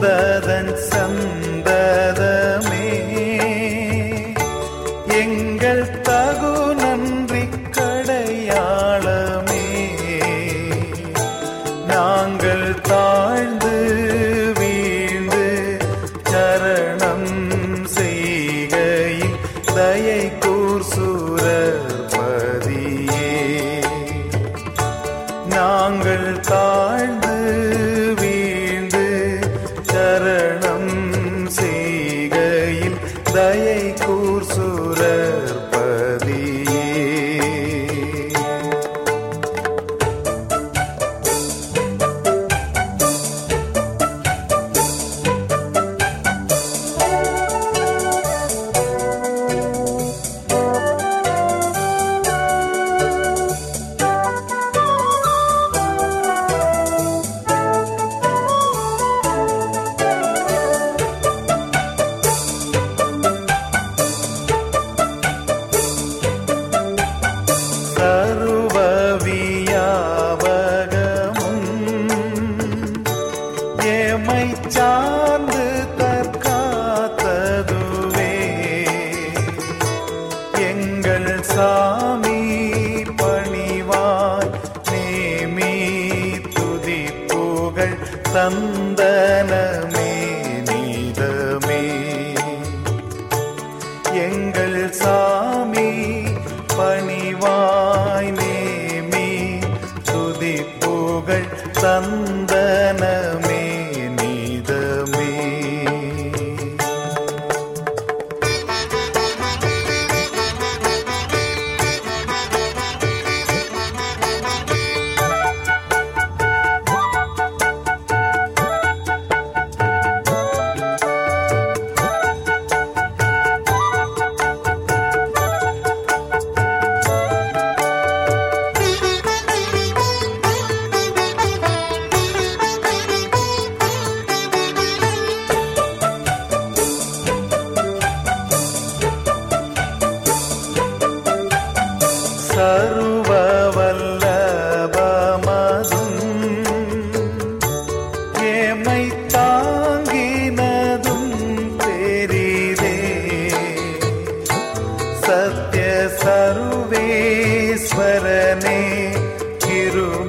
rather than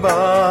Bye.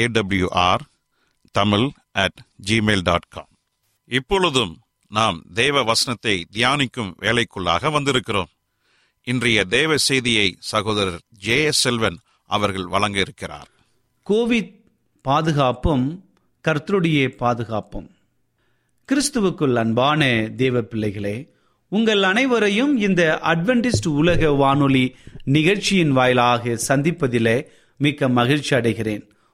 AWR Tamil at Gmail dot com இப்பொழுதும் நாம் தேவ வசனத்தை தியானிக்கும் வேலைக்குள்ளாக வந்திருக்கிறோம். இன்றைய தேவ செய்தியை சகோதரர் ஜே எஸ் செல்வன் அவர்கள் வழங்க இருக்கிறார். கோவிட் பாதுகாப்பும் கர்த்தருடைய பாதுகாப்பும். கிறிஸ்துவுக்குள் அன்பான தேவ பிள்ளைகளே உங்கள் அனைவரையும் இந்த அட்வென்டிஸ்ட் உலக வானொலி நிகழ்ச்சியின் வாயிலாக சந்திப்பதிலே மிக்க மகிழ்ச்சி அடைகிறேன்.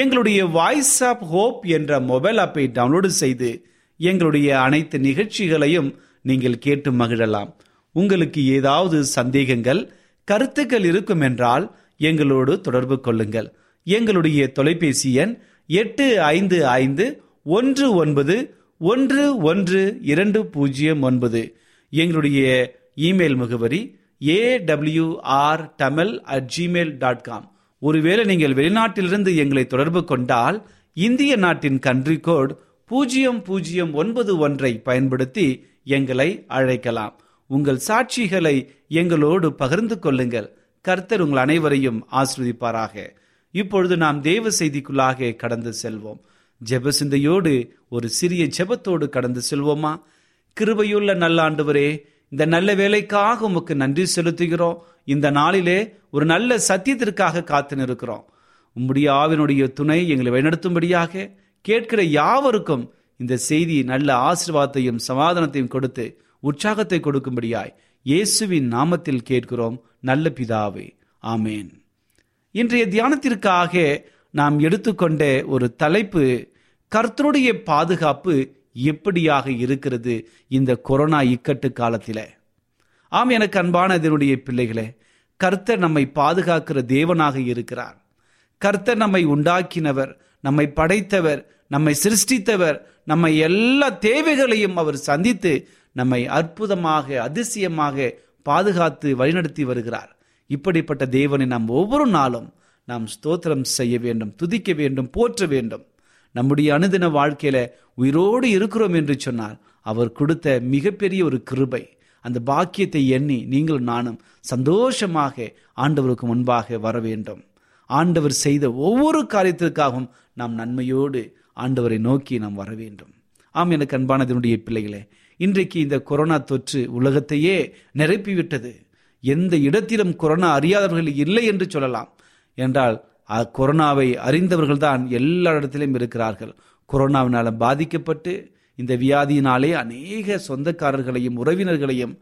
எங்களுடைய வாய்ஸ் ஆப் ஹோப் என்ற மொபைல் ஆப்பை டவுன்லோடு செய்து எங்களுடைய அனைத்து நிகழ்ச்சிகளையும் நீங்கள் கேட்டு மகிழலாம். உங்களுக்கு ஏதாவது சந்தேகங்கள் கருத்துக்கள் இருக்கும் என்றால் எங்களோடு தொடர்பு கொள்ளுங்கள். எங்களுடைய தொலைபேசி எண் எட்டு ஐந்து ஐந்து ஒன்று ஒன்பது ஒன்று ஒன்று இரண்டு பூஜ்ஜியம் ஒன்பது. எங்களுடைய இமெயில் முகவரி AWR Tamil at Gmail dot com ஒருவேளை நீங்கள் வெளிநாட்டிலிருந்து எங்களை தொடர்பு கொண்டால் இந்திய நாட்டின் கண்ட்ரி கோட் பூஜ்ஜியம் பூஜ்ஜியம் ஒன்பது ஒன்றை பயன்படுத்தி எங்களை அழைக்கலாம். உங்கள் சாட்சிகளை எங்களோடு பகிர்ந்து கொள்ளுங்கள். கர்த்தர் உங்கள் அனைவரையும் ஆஸ்வதிப்பாராக இப்பொழுது நாம் தேவ செய்திக்குள்ளாக கடந்து செல்வோம். ஜெப சிந்தையோடு ஒரு சிறிய ஜெபத்தோடு கடந்து செல்வோமா? கிருபையுள்ள நல்ல ஆண்டவரே இந்த நல்ல வேலைக்காக உமக்கு நன்றி செலுத்துகிறோம். இந்த நாளிலே ஒரு நல்ல சத்தியத்திற்காக காத்து நிற்கிறோம் உம்முடைய ஆவினுடைய துணை எங்களை வழிநடத்தும்படியாக கேட்கிற யாவருக்கும் இந்த செய்தி நல்ல ஆசிர்வாதத்தையும் சமாதானத்தையும் கொடுத்து உற்சாகத்தை கொடுக்கும்படியாய் இயேசுவின் நாமத்தில் கேட்கிறோம். நல்ல பிதாவே ஆமேன். இன்றைய தியானத்திற்காக நாம் எடுத்துக்கொண்ட ஒரு தலைப்பு கர்த்தருடைய பாதுகாப்பு எப்படியாக இருக்கிறது இந்த கொரோனா இக்கட்டு காலத்திலே? ஆம் எனக்கு அன்பான இதனுடைய பிள்ளைகளே கர்த்தர் நம்மை பாதுகாக்கிற தேவனாக இருக்கிறார். கர்த்தர் நம்மை உண்டாக்கினவர் நம்மை படைத்தவர் நம்மை சிருஷ்டித்தவர் நம்மை எல்லா தேவைகளையும் அவர் சந்தித்து நம்மை அற்புதமாக அதிசயமாக பாதுகாத்து வழிநடத்தி வருகிறார். இப்படிப்பட்ட தேவனை நாம் ஒவ்வொரு நாளும் நாம் ஸ்தோத்திரம் செய்ய வேண்டும் துதிக்க வேண்டும் போற்ற வேண்டும். நம்முடைய அனுதின வாழ்க்கையில உயிரோடு இருக்கிறோம் என்று சொன்னால் அவர் கொடுத்த மிகப்பெரிய ஒரு கிருபை அந்த பாக்கியத்தை எண்ணி நீங்களும் நானும் சந்தோஷமாக ஆண்டவருக்கு முன்பாக வர வேண்டும். ஆண்டவர் செய்த ஒவ்வொரு காரியத்திற்காகவும் நாம் நன்மையோடு ஆண்டவரை நோக்கி நாம் வர வேண்டும். ஆம் எனக்கு அன்பானதனுடைய பிள்ளைகளே இன்றைக்கு இந்த கொரோனா தொற்று உலகத்தையே நிரப்பிவிட்டது. எந்த இடத்திலும் கொரோனா அறியாதவர்கள் இல்லை என்று சொல்லலாம். என்றால் கொரோனாவை அறிந்தவர்கள் தான் எல்லா இடத்திலும் இருக்கிறார்கள். கொரோனாவினால் பாதிக்கப்பட்டு இந்த வியாதியினாலே அநேக சொந்தக்காரர்களையும் உறவினர்களையும்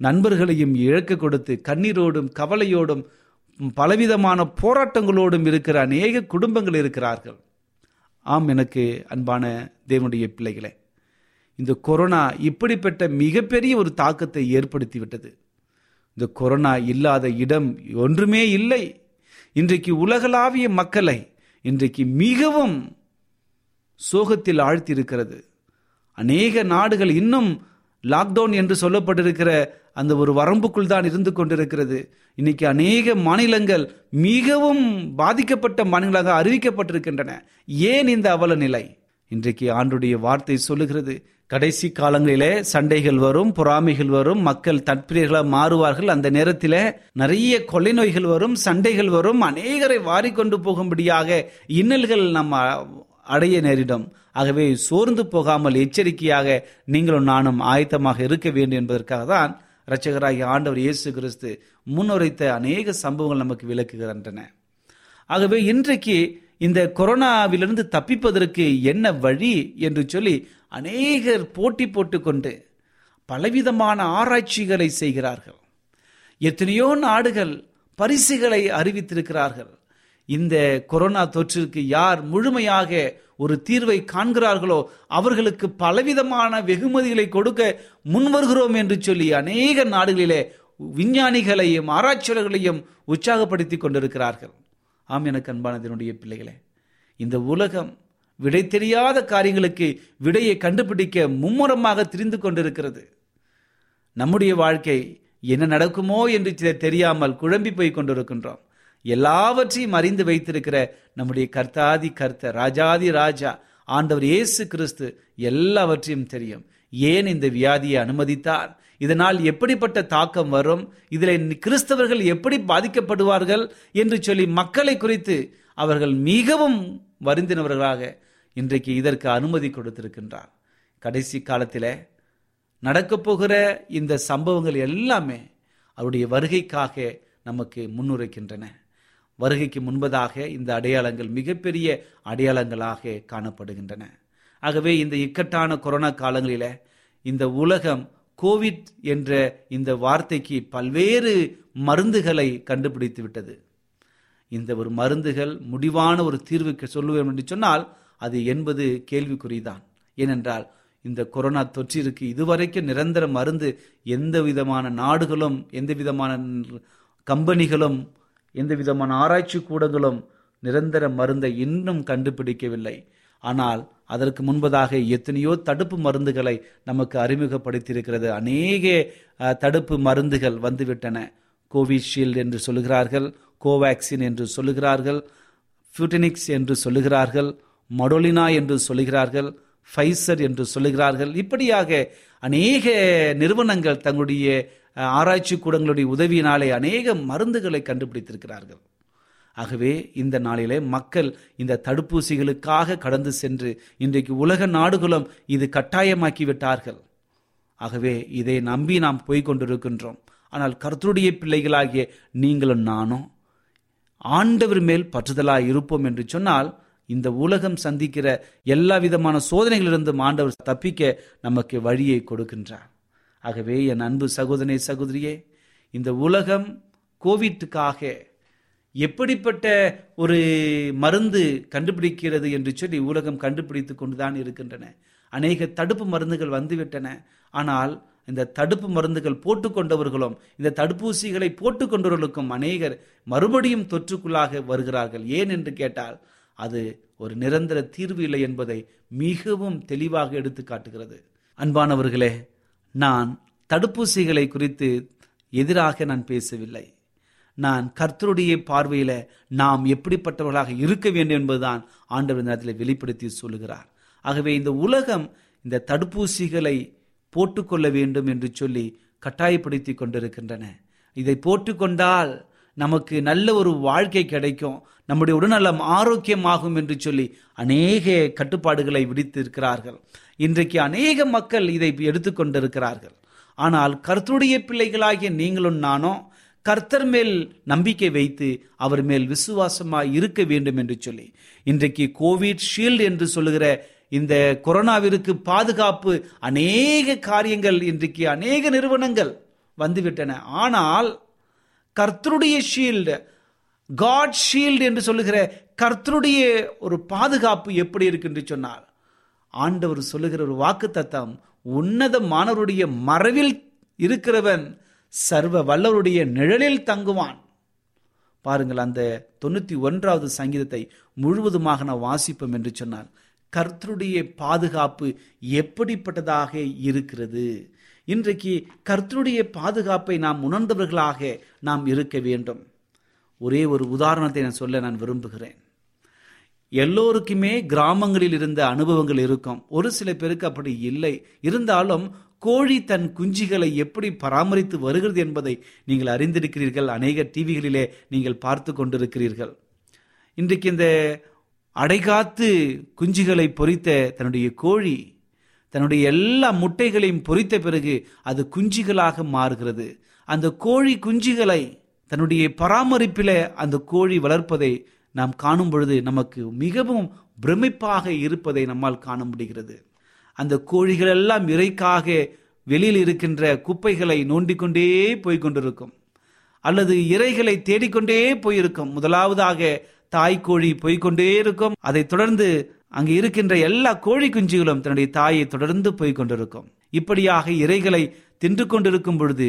நண்பர்களையும் இழக்க கொடுத்து கண்ணீரோடும் கவலையோடும் பலவிதமான போராட்டங்களோடும் இருக்கிற அநேக குடும்பங்கள் இருக்கிறார்கள். ஆம் எனக்கு அன்பான தேவனுடைய பிள்ளைகளே இந்த கொரோனா இப்படிப்பட்ட மிகப்பெரிய ஒரு தாக்கத்தை ஏற்படுத்தி விட்டது இந்த கொரோனா இல்லாத இடம் ஒன்றுமே இல்லை. இன்றைக்கு உலகளாவிய மக்களை இன்றைக்கு மிகவும் சோகத்தில் ஆழ்த்தியிருக்கிறது. அநேக நாடுகள் இன்னும் லாக்டவுன் என்று சொல்லப்பட்டிருக்கிற அந்த ஒரு வரம்புக்குள் தான் இருந்து கொண்டிருக்கிறது. இன்னைக்கு அநேக மாநிலங்கள் மிகவும் பாதிக்கப்பட்ட மாநிலங்களாக அறிவிக்கப்பட்டிருக்கின்றன. ஏன் இந்த அவல நிலை? இன்றைக்கு ஆண்டுடைய வார்த்தை சொல்லுகிறது. கடைசி காலங்களிலே சண்டைகள் வரும் பொறாமைகள் வரும் மக்கள் தற்பிரியர்களாக மாறுவார்கள். அந்த நேரத்தில் நிறைய கொலை நோய்கள் வரும் சண்டைகள் வரும். அநேகரை வாரிக்கொண்டு போகும்படியாக இன்னல்கள் நம்ம அடைய நேரிடும். ஆகவே சோர்ந்து போகாமல் எச்சரிக்கையாக நீங்களும் நானும் ஆயத்தமாக இருக்க வேண்டும் என்பதற்காக தான் இரட்சகராகிய ஆண்டவர் இயேசு கிறிஸ்து முன்னுரைத்த அநேக சம்பவங்கள் நமக்கு விளக்குகின்றன. ஆகவே இன்றைக்கு இந்த கொரோனாவிலிருந்து தப்பிப்பதற்கு என்ன வழி என்று சொல்லி அநேகர் போட்டி போட்டுக்கொண்டு பலவிதமான ஆராய்ச்சிகளை செய்கிறார்கள். எத்தனையோ நாடுகள் பரிசுகளை அறிவித்திருக்கிறார்கள். இந்த கொரோனா தொற்றிற்கு யார் முழுமையாக ஒரு தீர்வை காண்கிறார்களோ அவர்களுக்கு பலவிதமான வெகுமதிகளை கொடுக்க முன்வருகிறோம் என்று சொல்லி அநேக நாடுகளிலே விஞ்ஞானிகளையும் ஆராய்ச்சியாளர்களையும் உற்சாகப்படுத்தி கொண்டிருக்கிறார்கள். ஆம் எனக்கு அன்பானதனுடைய பிள்ளைகளே இந்த உலகம் விடை தெரியாத காரியங்களுக்கு விடையை கண்டுபிடிக்க மும்முரமாக திரிந்து கொண்டிருக்கிறது. நம்முடைய வாழ்க்கை என்ன நடக்குமோ என்று தெரியாமல் குழம்பி போய் கொண்டிருக்கின்றோம். எல்லாவற்றையும் அறிந்து வைத்திருக்கிற நம்முடைய கர்த்தாதி கர்த்த ராஜாதி ராஜா ஆண்டவர் இயேசு கிறிஸ்து எல்லாவற்றையும் தெரியும். ஏன் இந்த வியாதியை அனுமதித்தார்? இதனால் எப்படிப்பட்ட தாக்கம் வரும்? இதில் கிறிஸ்தவர்கள் எப்படி பாதிக்கப்படுவார்கள் என்று சொல்லி மக்களை குறித்து அவர்கள் மிகவும் வருந்தினவர்களாக இன்றைக்கு இதற்கு அனுமதி கொடுத்திருக்கின்றார். கடைசி காலத்தில் நடக்கப் போகிற இந்த சம்பவங்கள் எல்லாமே அவருடைய வருகைக்காக நமக்கு முன்னுரைக்கின்றன. வருகைக்கு முன்பதாக இந்த அடையாளங்கள் மிகப்பெரிய அடையாளங்களாக காணப்படுகின்றன. ஆகவே இந்த இக்கட்டான கொரோனா காலங்களில் இந்த உலகம் கோவிட் என்ற இந்த வார்த்தைக்கு பல்வேறு மருந்துகளை கண்டுபிடித்து விட்டது. இந்த ஒரு மருந்துகள் முடிவான ஒரு தீர்வுக்கு சொல்லுவேன் என்று சொன்னால் அது என்பது கேள்விக்குறிதான். ஏனென்றால் இந்த கொரோனா தொற்றிற்கு இதுவரைக்கும் நிரந்தர மருந்து எந்த விதமான நாடுகளும் எந்த விதமான கம்பெனிகளும் எந்த விதமான ஆராய்ச்சி கூடங்களும் நிரந்தர மருந்தை இன்னும் கண்டுபிடிக்கவில்லை. ஆனால் அதற்கு முன்பதாக எத்தனையோ தடுப்பு மருந்துகளை நமக்கு அறிமுகப்படுத்தியிருக்கிறது. அநேக தடுப்பு மருந்துகள் வந்துவிட்டன. கோவிஷீல்டு என்று சொல்லுகிறார்கள் கோவேக்சின் என்று சொல்லுகிறார்கள் ஃபியூட்டனிக்ஸ் என்று சொல்லுகிறார்கள் மடோலினா என்று சொல்லுகிறார்கள் ஃபைசர் என்று சொல்லுகிறார்கள். இப்படியாக அநேக நிறுவனங்கள் தங்களுடைய ஆராய்ச்சி கூடங்களுடைய உதவியினாலே அநேக மருந்துகளை கண்டுபிடித்திருக்கிறார்கள். ஆகவே இந்த நாளிலே மக்கள் இந்த தடுப்பூசிகளுக்காக கடந்து சென்று இன்றைக்கு உலக நாடுகளும் இது கட்டாயமாக்கி விட்டார்கள் ஆகவே இதை நம்பி நாம் போய்கொண்டிருக்கின்றோம் ஆனால் கருத்துடைய பிள்ளைகளாகிய நீங்களும் நானும் ஆண்டவர் மேல் பற்றுதலாய் இருப்போம் என்று சொன்னால் இந்த உலகம் சந்திக்கிற எல்லா விதமான சோதனைகளிலிருந்தும் ஆண்டவர் தப்பிக்க நமக்கு வழியை கொடுக்கின்றார். ஆகவே என் அன்பு சகோதரனே சகோதரியே இந்த உலகம் கோவிட்டுக்காக எப்படிப்பட்ட ஒரு மருந்து கண்டுபிடிக்கிறது என்று சொல்லி உலகம் கண்டுபிடித்து கொண்டுதான் இருக்கின்றன. அநேக தடுப்பு மருந்துகள் வந்துவிட்டன. ஆனால் இந்த தடுப்பு மருந்துகள் போட்டுக்கொண்டவர்களும் இந்த தடுப்பூசிகளை போட்டுக்கொண்டவர்களுக்கும் அநேகர் மறுபடியும் தொற்றுக்குள்ளாக வருகிறார்கள். ஏன் என்று கேட்டால் அது ஒரு நிரந்தர தீர்வு இல்லை என்பதை மிகவும் தெளிவாக எடுத்து காட்டுகிறது. அன்பானவர்களே நான் தடுப்பூசிகளை குறித்து எதிராக நான் பேசவில்லை. நான் கர்த்தருடைய பார்வையில நாம் எப்படிப்பட்டவர்களாக இருக்க வேண்டும் என்பதுதான் ஆண்டவர் நேரத்தில் வெளிப்படுத்தி சொல்லுகிறார். ஆகவே இந்த உலகம் இந்த தடுப்பூசிகளை போட்டுக்கொள்ள வேண்டும் என்று சொல்லி கட்டாயப்படுத்தி கொண்டிருக்கின்றன. இதை போட்டுக்கொண்டால் நமக்கு நல்ல ஒரு வாழ்க்கை கிடைக்கும். நம்முடைய உடல்நலம் ஆரோக்கியமாகும் என்று சொல்லி அநேக கட்டுப்பாடுகளை விடுத்திருக்கிறார்கள் இன்றைக்கு அநேக மக்கள் இதை எடுத்துக்கொண்டிருக்கிறார்கள். ஆனால் கர்த்தருடைய பிள்ளைகளாகிய நீங்களும் நானும் கர்த்தர் மேல் நம்பிக்கை வைத்து அவர் மேல் விசுவாசமாக இருக்க வேண்டும் என்று சொல்லி இன்றைக்கு கோவிட் ஷீல்டு என்று சொல்லுகிற இந்த கொரோனாவிற்கு பாதுகாப்பு அநேக காரியங்கள் இன்றைக்கு அநேக நிறுவனங்கள் வந்துவிட்டன. ஆனால் கர்த்தருடைய ஷீல்டு காட் ஷீல்டு என்று சொல்லுகிற கர்த்தருடைய ஒரு பாதுகாப்பு எப்படி இருக்கு என்று சொன்னால் ஆண்டவர் சொல்லுகிற ஒரு வாக்கு தத்தம் உன்னத மாணவருடைய மறைவில் இருக்கிறவன் சர்வ வல்லவருடைய நிழலில் தங்குவான். பாருங்கள் அந்த தொண்ணூத்தி ஒன்றாவது சங்கீதத்தை முழுவதுமாக நான் வாசிப்போம் என்று சொன்னார் கர்த்தருடைய பாதுகாப்பு எப்படிப்பட்டதாக இருக்கிறது? இன்றைக்கு கர்த்தருடைய பாதுகாப்பை நாம் உணர்ந்தவர்களாக நாம் இருக்க வேண்டும். ஒரே ஒரு உதாரணத்தை நான் சொல்ல நான் விரும்புகிறேன். எல்லோருக்குமே கிராமங்களில் இருந்த அனுபவங்கள் இருக்கும். ஒரு சில பேருக்கு அப்படி இல்லை. இருந்தாலும் கோழி தன் குஞ்சுகளை எப்படி பராமரித்து வருகிறது என்பதை நீங்கள் அறிந்திருக்கிறீர்கள். அநேக டிவிகளிலே நீங்கள் பார்த்து கொண்டிருக்கிறீர்கள். இன்றைக்கு இந்த அடைகாத்து குஞ்சுகளை பொறித்த தன்னுடைய கோழி தன்னுடைய எல்லா முட்டைகளையும் பொறித்த பிறகு அது குஞ்சுகளாக மாறுகிறது. அந்த கோழி குஞ்சுகளை தன்னுடைய பராமரிப்பில அந்த கோழி வளர்ப்பதை நாம் காணும் பொழுது நமக்கு மிகவும் பிரமிப்பாக இருப்பதை நம்மால் காண முடிகிறது. அந்த கோழிகள் எல்லாம் இறைக்காக வெளியில் இருக்கின்ற குப்பைகளை நோண்டிக்கொண்டே போய் கொண்டிருக்கும் அல்லது இறைகளை தேடிக்கொண்டே போயிருக்கும். முதலாவதாக தாய் கோழி போய்கொண்டே இருக்கும். அதை தொடர்ந்து அங்கு இருக்கின்ற எல்லா கோழி குஞ்சுகளும் தன்னுடைய தாயை தொடர்ந்து போய் கொண்டிருக்கும் இப்படியாக இறைகளை தின்று கொண்டிருக்கும் பொழுது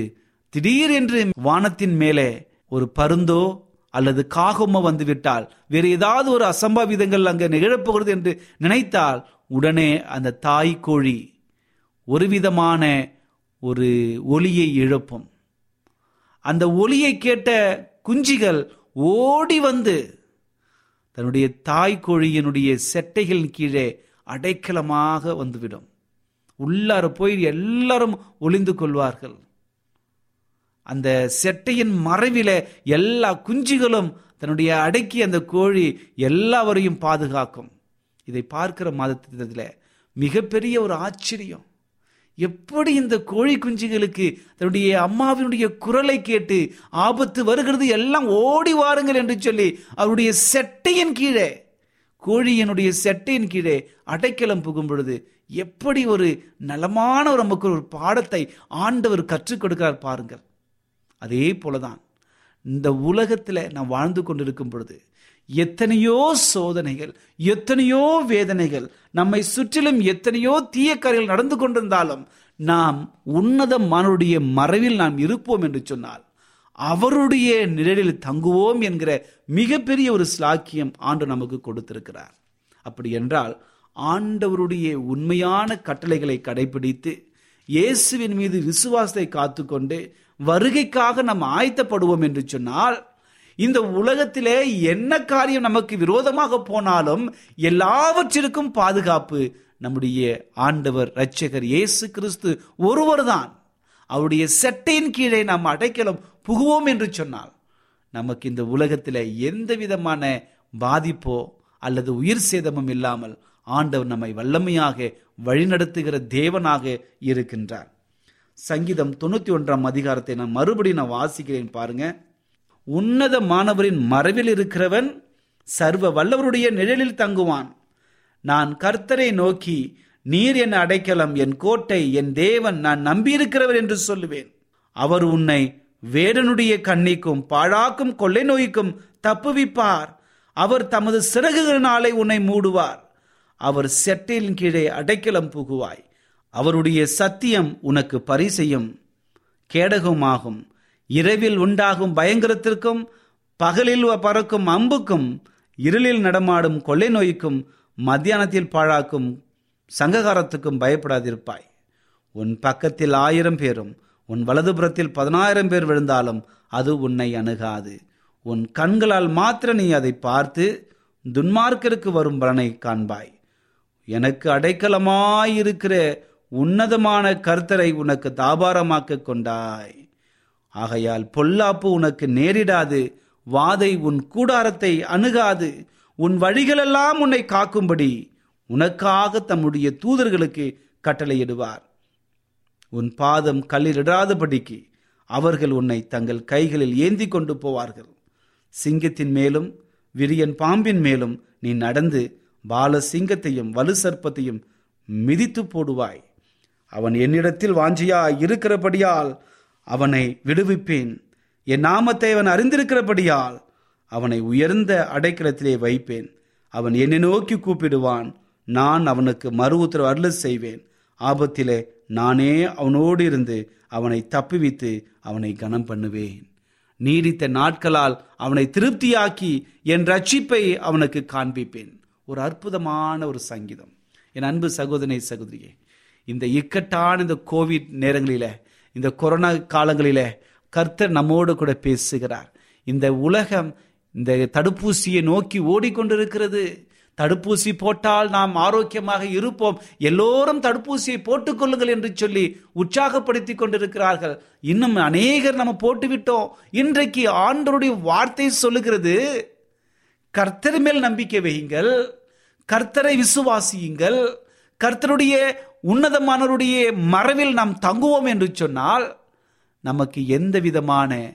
திடீர் என்று வானத்தின் மேலே ஒரு பருந்தோ அல்லது காகமோ வந்துவிட்டால் வேறு ஏதாவது ஒரு அசம்பாவிதங்கள் அங்கே நிகழப்போகிறது என்று நினைத்தால் உடனே அந்த தாய் கோழி ஒரு விதமான ஒரு ஒலியை எழுப்பும் அந்த ஒலியை கேட்ட குஞ்சிகள் ஓடி வந்து தன்னுடைய தாய் கோழியினுடைய செட்டைகளின் கீழே அடைக்கலமாக வந்துவிடும். உள்ளார போய் எல்லாரும் ஒளிந்து கொள்வார்கள். அந்த செட்டையின் மறைவில எல்லா குஞ்சுகளும் தன்னுடைய அடக்கி அந்த கோழி எல்லாவரையும் பாதுகாக்கும். இதை பார்க்கிற மாதத்தில் மிகப்பெரிய ஒரு ஆச்சரியம். எப்படி இந்த கோழி குஞ்சுகளுக்கு தன்னுடைய அம்மாவினுடைய குரலை கேட்டு ஆபத்து வருகிறது எல்லாம் ஓடி வாருங்கள் என்று சொல்லி அவருடைய செட்டையின் கீழே கோழியினுடைய செட்டையின் கீழே அடைக்கலம் புகும் பொழுது எப்படி ஒரு நலமான ஒரு நமக்கு ஒரு பாடத்தை ஆண்டவர் கற்றுக் கொடுக்கிறார் பாருங்கள். அதே போல தான் இந்த உலகத்தில் நாம் வாழ்ந்து கொண்டிருக்கும் பொழுது எத்தனையோ சோதனைகள் எத்தனையோ வேதனைகள் நம்மை சுற்றிலும் எத்தனையோ தீயக்காரிகள் நடந்து கொண்டிருந்தாலும் நாம் உன்னத மறைவில் நாம் இருப்போம் என்று சொன்னால் அவருடைய நிழலில் தங்குவோம் என்கிற மிகப்பெரிய ஒரு ஸ்லாக்கியம் ஆண்டு நமக்கு கொடுத்திருக்கிறார். அப்படி என்றால் ஆண்டவருடைய உண்மையான கட்டளைகளை கடைபிடித்து இயேசுவின் மீது விசுவாசத்தை காத்துக்கொண்டு வருகைக்காக நாம் ஆயத்தப்படுவோம் என்று சொன்னால் இந்த உலகத்திலே என்ன காரியம் நமக்கு விரோதமாக போனாலும் எல்லாவற்றிற்கும் பாதுகாப்பு நம்முடைய ஆண்டவர் இரட்சகர் இயேசு கிறிஸ்து ஒருவர் தான் அவருடைய செட்டையின் கீழே நாம் அடைக்கலம் புகுவோம் என்று சொன்னால் நமக்கு இந்த உலகத்தில் எந்த விதமான பாதிப்போ அல்லது உயிர் சேதமும் இல்லாமல் ஆண்டவர் நம்மை வல்லமையாக வழிநடத்துகிற தேவனாக இருக்கின்றார். சங்கீதம் தொண்ணூற்றி ஒன்றாம் அதிகாரத்தை நான் மறுபடியும் நான் வாசிக்கிறேன் பாருங்க. உன்னத மாணவரின் மறைவில் இருக்கிறவன் சர்வ வல்லவருடைய நிழலில் தங்குவான். நான் கர்த்தரை நோக்கி நீர் என் அடைக்கலம் என் கோட்டை என் தேவன் நான் நம்பியிருக்கிறவர் என்று சொல்லுவேன். அவர் உன்னை வேடனுடைய கண்ணிக்கும் பாழாக்கும் கொள்ளை நோய்க்கும் தப்புவிப்பார். அவர் தமது சிறகுகளினாலே உன்னை மூடுவார். அவர் செட்டையின் கீழே அடைக்கலம் புகுவாய். அவருடைய சத்தியம் உனக்கு பரிசையும் கேடகமாகும். இரவில் உண்டாகும் பயங்கரத்திற்கும் பகலில் பறக்கும் அம்புக்கும் இருளில் நடமாடும் கொள்ளை நோய்க்கும் மத்தியானத்தில் பாழாக்கும் சங்ககாரத்துக்கும் பயப்படாதிருப்பாய். உன் பக்கத்தில் ஆயிரம் பேரும் உன் வலதுபுறத்தில் பதினாயிரம் பேர் விழுந்தாலும் அது உன்னை அணுகாது. உன் கண்களால் மாத்திர நீ அதை பார்த்து துன்மார்க்கருக்கு வரும் பலனை காண்பாய். எனக்கு அடைக்கலமாயிருக்கிற உன்னதமான கர்த்தரை உனக்கு தாபாரமாக்க கொண்டாய். ஆகையால் பொல்லாப்பு உனக்கு நேரிடாது. வாதை உன் கூடாரத்தை அணுகாது. உன் வழிகளெல்லாம் உன்னை காக்கும்படி உனக்காக தம்முடைய தூதர்களுக்கு கட்டளையிடுவார். உன் பாதம் கல்லிலிடாதபடிக்கு அவர்கள் உன்னை தங்கள் கைகளில் ஏந்தி கொண்டு போவார்கள். சிங்கத்தின் மேலும் விரியன் பாம்பின் மேலும் நீ நடந்து பால சிங்கத்தையும் வலு சர்ப்பத்தையும் மிதித்து போடுவாய். அவன் என்னிடத்தில் வாஞ்சியா இருக்கிறபடியால் அவனை விடுவிப்பேன். என் நாமத்தை அவன் அறிந்திருக்கிறபடியால் அவனை உயர்ந்த அடைக்கலத்திலே வைப்பேன். அவன் என்னை நோக்கி கூப்பிடுவான். நான் அவனுக்கு மறு உத்தரவு அருள் செய்வேன். ஆபத்திலே நானே அவனோடு இருந்து அவனை தப்புவித்து அவனை கனம் பண்ணுவேன். நீடித்த நாட்களால் அவனை திருப்தியாக்கி என் ரட்சிப்பை அவனுக்கு காண்பிப்பேன். ஒரு அற்புதமான ஒரு சங்கீதம். என் அன்பு சகோதரனை சகோதரியே இந்த இக்கட்டான இந்த கோவிட் நேரங்களில இந்த கொரோனா காலங்களில கர்த்தர் நம்மோடு கூட பேசுகிறார். இந்த உலகம் இந்த தடுப்பூசியை நோக்கி ஓடிக்கொண்டிருக்கிறது. தடுப்பூசி போட்டால் நாம் ஆரோக்கியமாக இருப்போம். எல்லோரும் தடுப்பூசியை போட்டுக்கொள்ளுங்கள் என்று சொல்லி உற்சாகப்படுத்தி கொண்டிருக்கிறார்கள். இன்னும் அநேகர் நம்ம போட்டுவிட்டோம். இன்றைக்கு ஆண்டருடைய வார்த்தை சொல்லுகிறது கர்த்தர் மேல் நம்பிக்கை வையுங்கள். கர்த்தரை விசுவாசியுங்கள். கர்த்தருடைய உன்னதமானவருடைய மறைவில் நாம் தங்குவோம் என்று சொன்னால் நமக்கு எந்த விதமான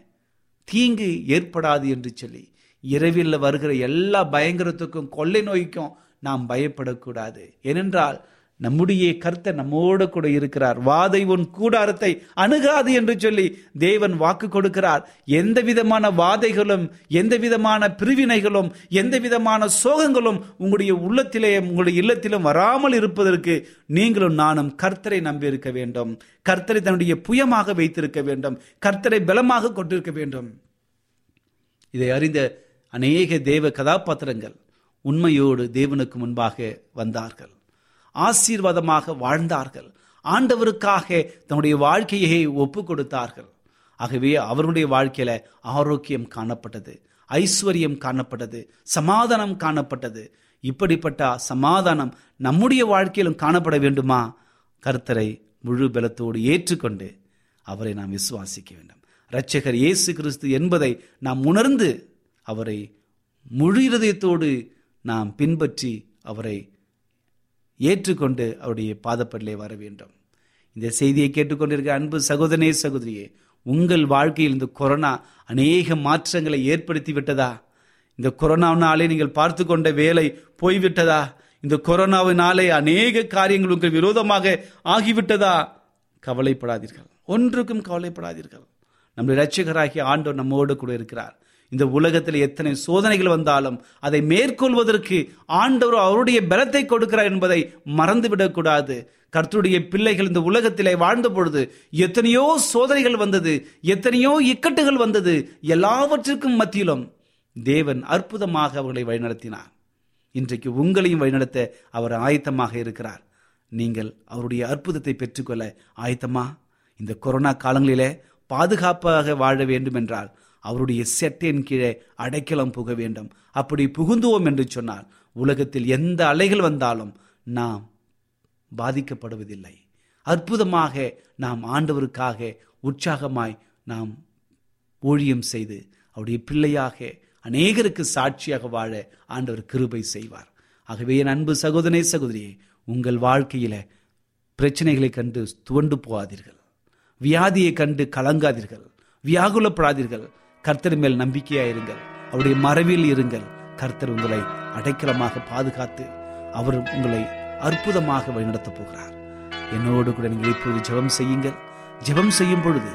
தீங்கு ஏற்படாது என்று சொல்லி இரவில் வருகிற எல்லா பயங்கரத்துக்கும் கொள்ளை நோய்க்கும் நாம் பயப்படக்கூடாது. ஏனென்றால் நம்முடைய கர்த்த நம்மோடு கூட இருக்கிறார். வாதை உன் கூடாரத்தை அணுகாது என்று சொல்லி தேவன் வாக்கு கொடுக்கிறார். எந்த விதமான வாதைகளும் எந்த விதமான பிரிவினைகளும் எந்த விதமான சோகங்களும் உங்களுடைய உள்ளத்திலே உங்களுடைய இல்லத்திலும் வராமல் இருப்பதற்கு நீங்களும் நானும் கர்த்தரை நம்பியிருக்க வேண்டும். கர்த்தரை தன்னுடைய புயமாக வைத்திருக்க வேண்டும். கர்த்தரை பலமாக கொண்டிருக்க வேண்டும். இதை அறிந்த அநேக தேவ கதாபாத்திரங்கள் உண்மையோடு தேவனுக்கு முன்பாக வந்தார்கள். ஆசீர்வாதமாக வாழ்ந்தார்கள். ஆண்டவருக்காக தன்னுடைய வாழ்க்கையை ஒப்பு கொடுத்தார்கள் ஆகவே அவருடைய வாழ்க்கையில ஆரோக்கியம் காணப்பட்டது ஐஸ்வர்யம் காணப்பட்டது சமாதானம் காணப்பட்டது. இப்படிப்பட்ட சமாதானம் நம்முடைய வாழ்க்கையிலும் காணப்பட வேண்டுமா? கர்த்தரை முழு பலத்தோடு ஏற்றுக்கொண்டு அவரை நாம் விசுவாசிக்க வேண்டும். இரட்சகர் இயேசு கிறிஸ்து என்பதை நாம் உணர்ந்து அவரை முழு இருதயத்தோடு நாம் பின்பற்றி அவரை ஏற்றுக்கொண்டு அவருடைய பாதப்படலே வர வேண்டும். இந்த செய்தியை கேட்டுக்கொண்டிருக்க அன்பு சகோதரனே சகோதரியே உங்கள் வாழ்க்கையில் இந்த கொரோனா அநேக மாற்றங்களை ஏற்படுத்தி விட்டதா? இந்த கொரோனாவினாலே நீங்கள் பார்த்து கொண்ட வேலை போய்விட்டதா? இந்த கொரோனாவினாலே அநேக காரியங்கள் உங்கள் விரோதமாக ஆகிவிட்டதா? கவலைப்படாதீர்கள். ஒன்றுக்கும் கவலைப்படாதீர்கள். நம்முடைய ரட்சகராகிய ஆண்டோர் நம்மோடு கூட இருக்கிறார். இந்த உலகத்தில் எத்தனை சோதனைகள் வந்தாலும் அதை மேற்கொள்வதற்கு ஆண்டவர் அவருடைய பலத்தை கொடுக்கிறார் என்பதை மறந்துவிடக்கூடாது. கர்த்தருடைய பிள்ளைகள் இந்த உலகத்திலே வாழ்ந்த பொழுது எத்தனையோ சோதனைகள் வந்தது எத்தனையோ இக்கட்டுகள் வந்தது எல்லாவற்றிற்கும் மத்தியிலும் தேவன் அற்புதமாக அவர்களை வழிநடத்தினார். இன்றைக்கு உங்களையும் வழிநடத்த அவர் ஆயத்தமாக இருக்கிறார். நீங்கள் அவருடைய அற்புதத்தை பெற்றுக்கொள்ள ஆயத்தமா? இந்த கொரோனா காலங்களிலே பாதுகாப்பாக வாழ வேண்டும் என்றால் அவருடைய செட்டின் கீழே அடைக்கலம் புக வேண்டும். அப்படி புகுந்துவோம் என்று சொன்னால் உலகத்தில் எந்த அலைகள் வந்தாலும் நாம் பாதிக்கப்படுவதில்லை. அற்புதமாக நாம் ஆண்டவருக்காக உற்சாகமாய் நாம் ஊழியம் செய்து அவருடைய பிள்ளையாக அநேகருக்கு சாட்சியாக வாழ ஆண்டவர் கிருபை செய்வார். ஆகவே என் அன்பு சகோதரே சகோதரியே உங்கள் வாழ்க்கையில பிரச்சனைகளை கண்டு துவண்டு போகாதீர்கள். வியாதியை கண்டு கலங்காதீர்கள். வியாகுலப்படாதீர்கள். கர்த்தர் மேல் நம்பிக்கையாயிருங்கள். அவருடைய மறைவில் இருங்கள். கர்த்தர் உங்களை அடைக்கலமாக பாதுகாத்து அவர் உங்களை அற்புதமாக வழிநடத்தப் போகிறார். என்னோடு கூட நீங்கள் இப்பொழுது ஜெபம் செய்யுங்கள். ஜெபம் செய்யும் பொழுது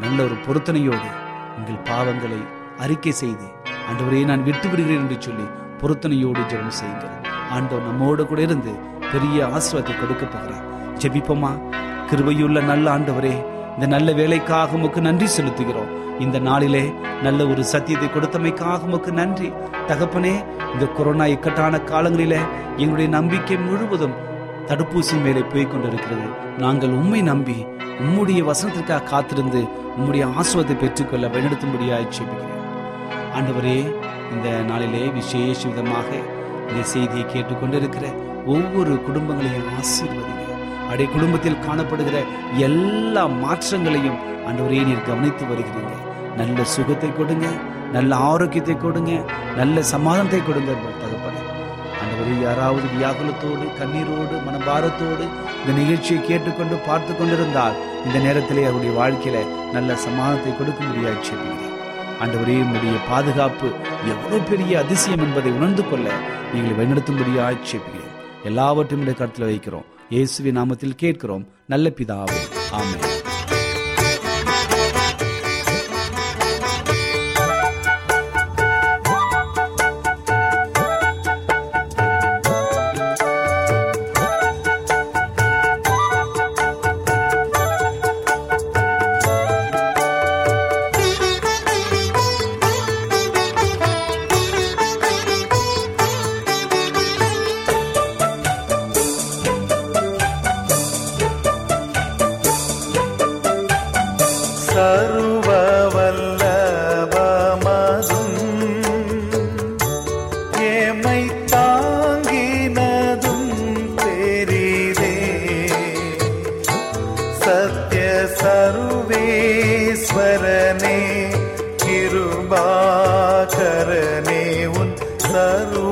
நல்ல ஒரு பொருத்தனையோடு உங்கள் பாவங்களை அறிக்கை செய்து ஆண்டவரையே நான் விட்டு விடுகிறேன் என்று சொல்லி பொருத்தனையோடு ஜெபம் செய்யுங்கள். ஆண்டவர் நம்மோடு கூட இருந்து பெரிய ஆசீர்வாதத்தை கொடுக்க போகிறார். ஜெபிப்போமா? கிருபையுள்ள நல்ல ஆண்டவரே இந்த நல்ல வேலைக்காக உமக்கு நன்றி செலுத்துகிறோம். இந்த நாளிலே நல்ல ஒரு சத்தியத்தை கொடுத்தமைக்காக உமக்கு நன்றி. தகப்பனே இந்த கொரோனா இக்கட்டான காலங்களிலே எங்களுடைய நம்பிக்கை முழுவதும் தடுப்பூசி மேலே போய் கொண்டிருக்கிறது. நாங்கள் உண்மை நம்பி உம்முடைய வசனத்திற்காக காத்திருந்து உம்முடைய ஆசுவத்தை பெற்றுக்கொள்ள வழிநடத்தும்படியாய் செபிக்கிறேன் ஆண்டவரே இந்த நாளிலே விசேஷ விதமாக இந்த செய்தியை கேட்டுக்கொண்டிருக்கிற ஒவ்வொரு குடும்பங்களையும் ஆசீர்வதிங்க. அடைய குடும்பத்தில் காணப்படுகிற எல்லா மாற்றங்களையும் ஆண்டவரே நீர் கவனித்து வருகிறீங்க. நல்ல சுகத்தை கொடுங்க நல்ல ஆரோக்கியத்தை கொடுங்க நல்ல சமாதானத்தை கொடுங்க தகப்பனே. ஆண்டவரே யாராவது வியாகுலத்தோடு கண்ணீரோடு மனபாரத்தோடு இந்த நிகழ்ச்சியை கேட்டுக்கொண்டு பார்த்து கொண்டிருந்தால் இந்த நேரத்திலே அவருடைய வாழ்க்கையில நல்ல சமாதானத்தை கொடுக்க முடியாது ஆண்டவரே உங்களுடைய பாதுகாப்பு எவ்வளவு பெரிய அதிசயம் என்பதை உணர்ந்து கொள்ள நீங்கள் வழிநடத்தும்படி செப்பிக்கிறேன் எல்லாவற்றையும் இந்த கருத்தில் வைக்கிறோம். இயேசுவின் நாமத்தில் கேட்கிறோம். நல்ல பிதாவே ஆமே உன்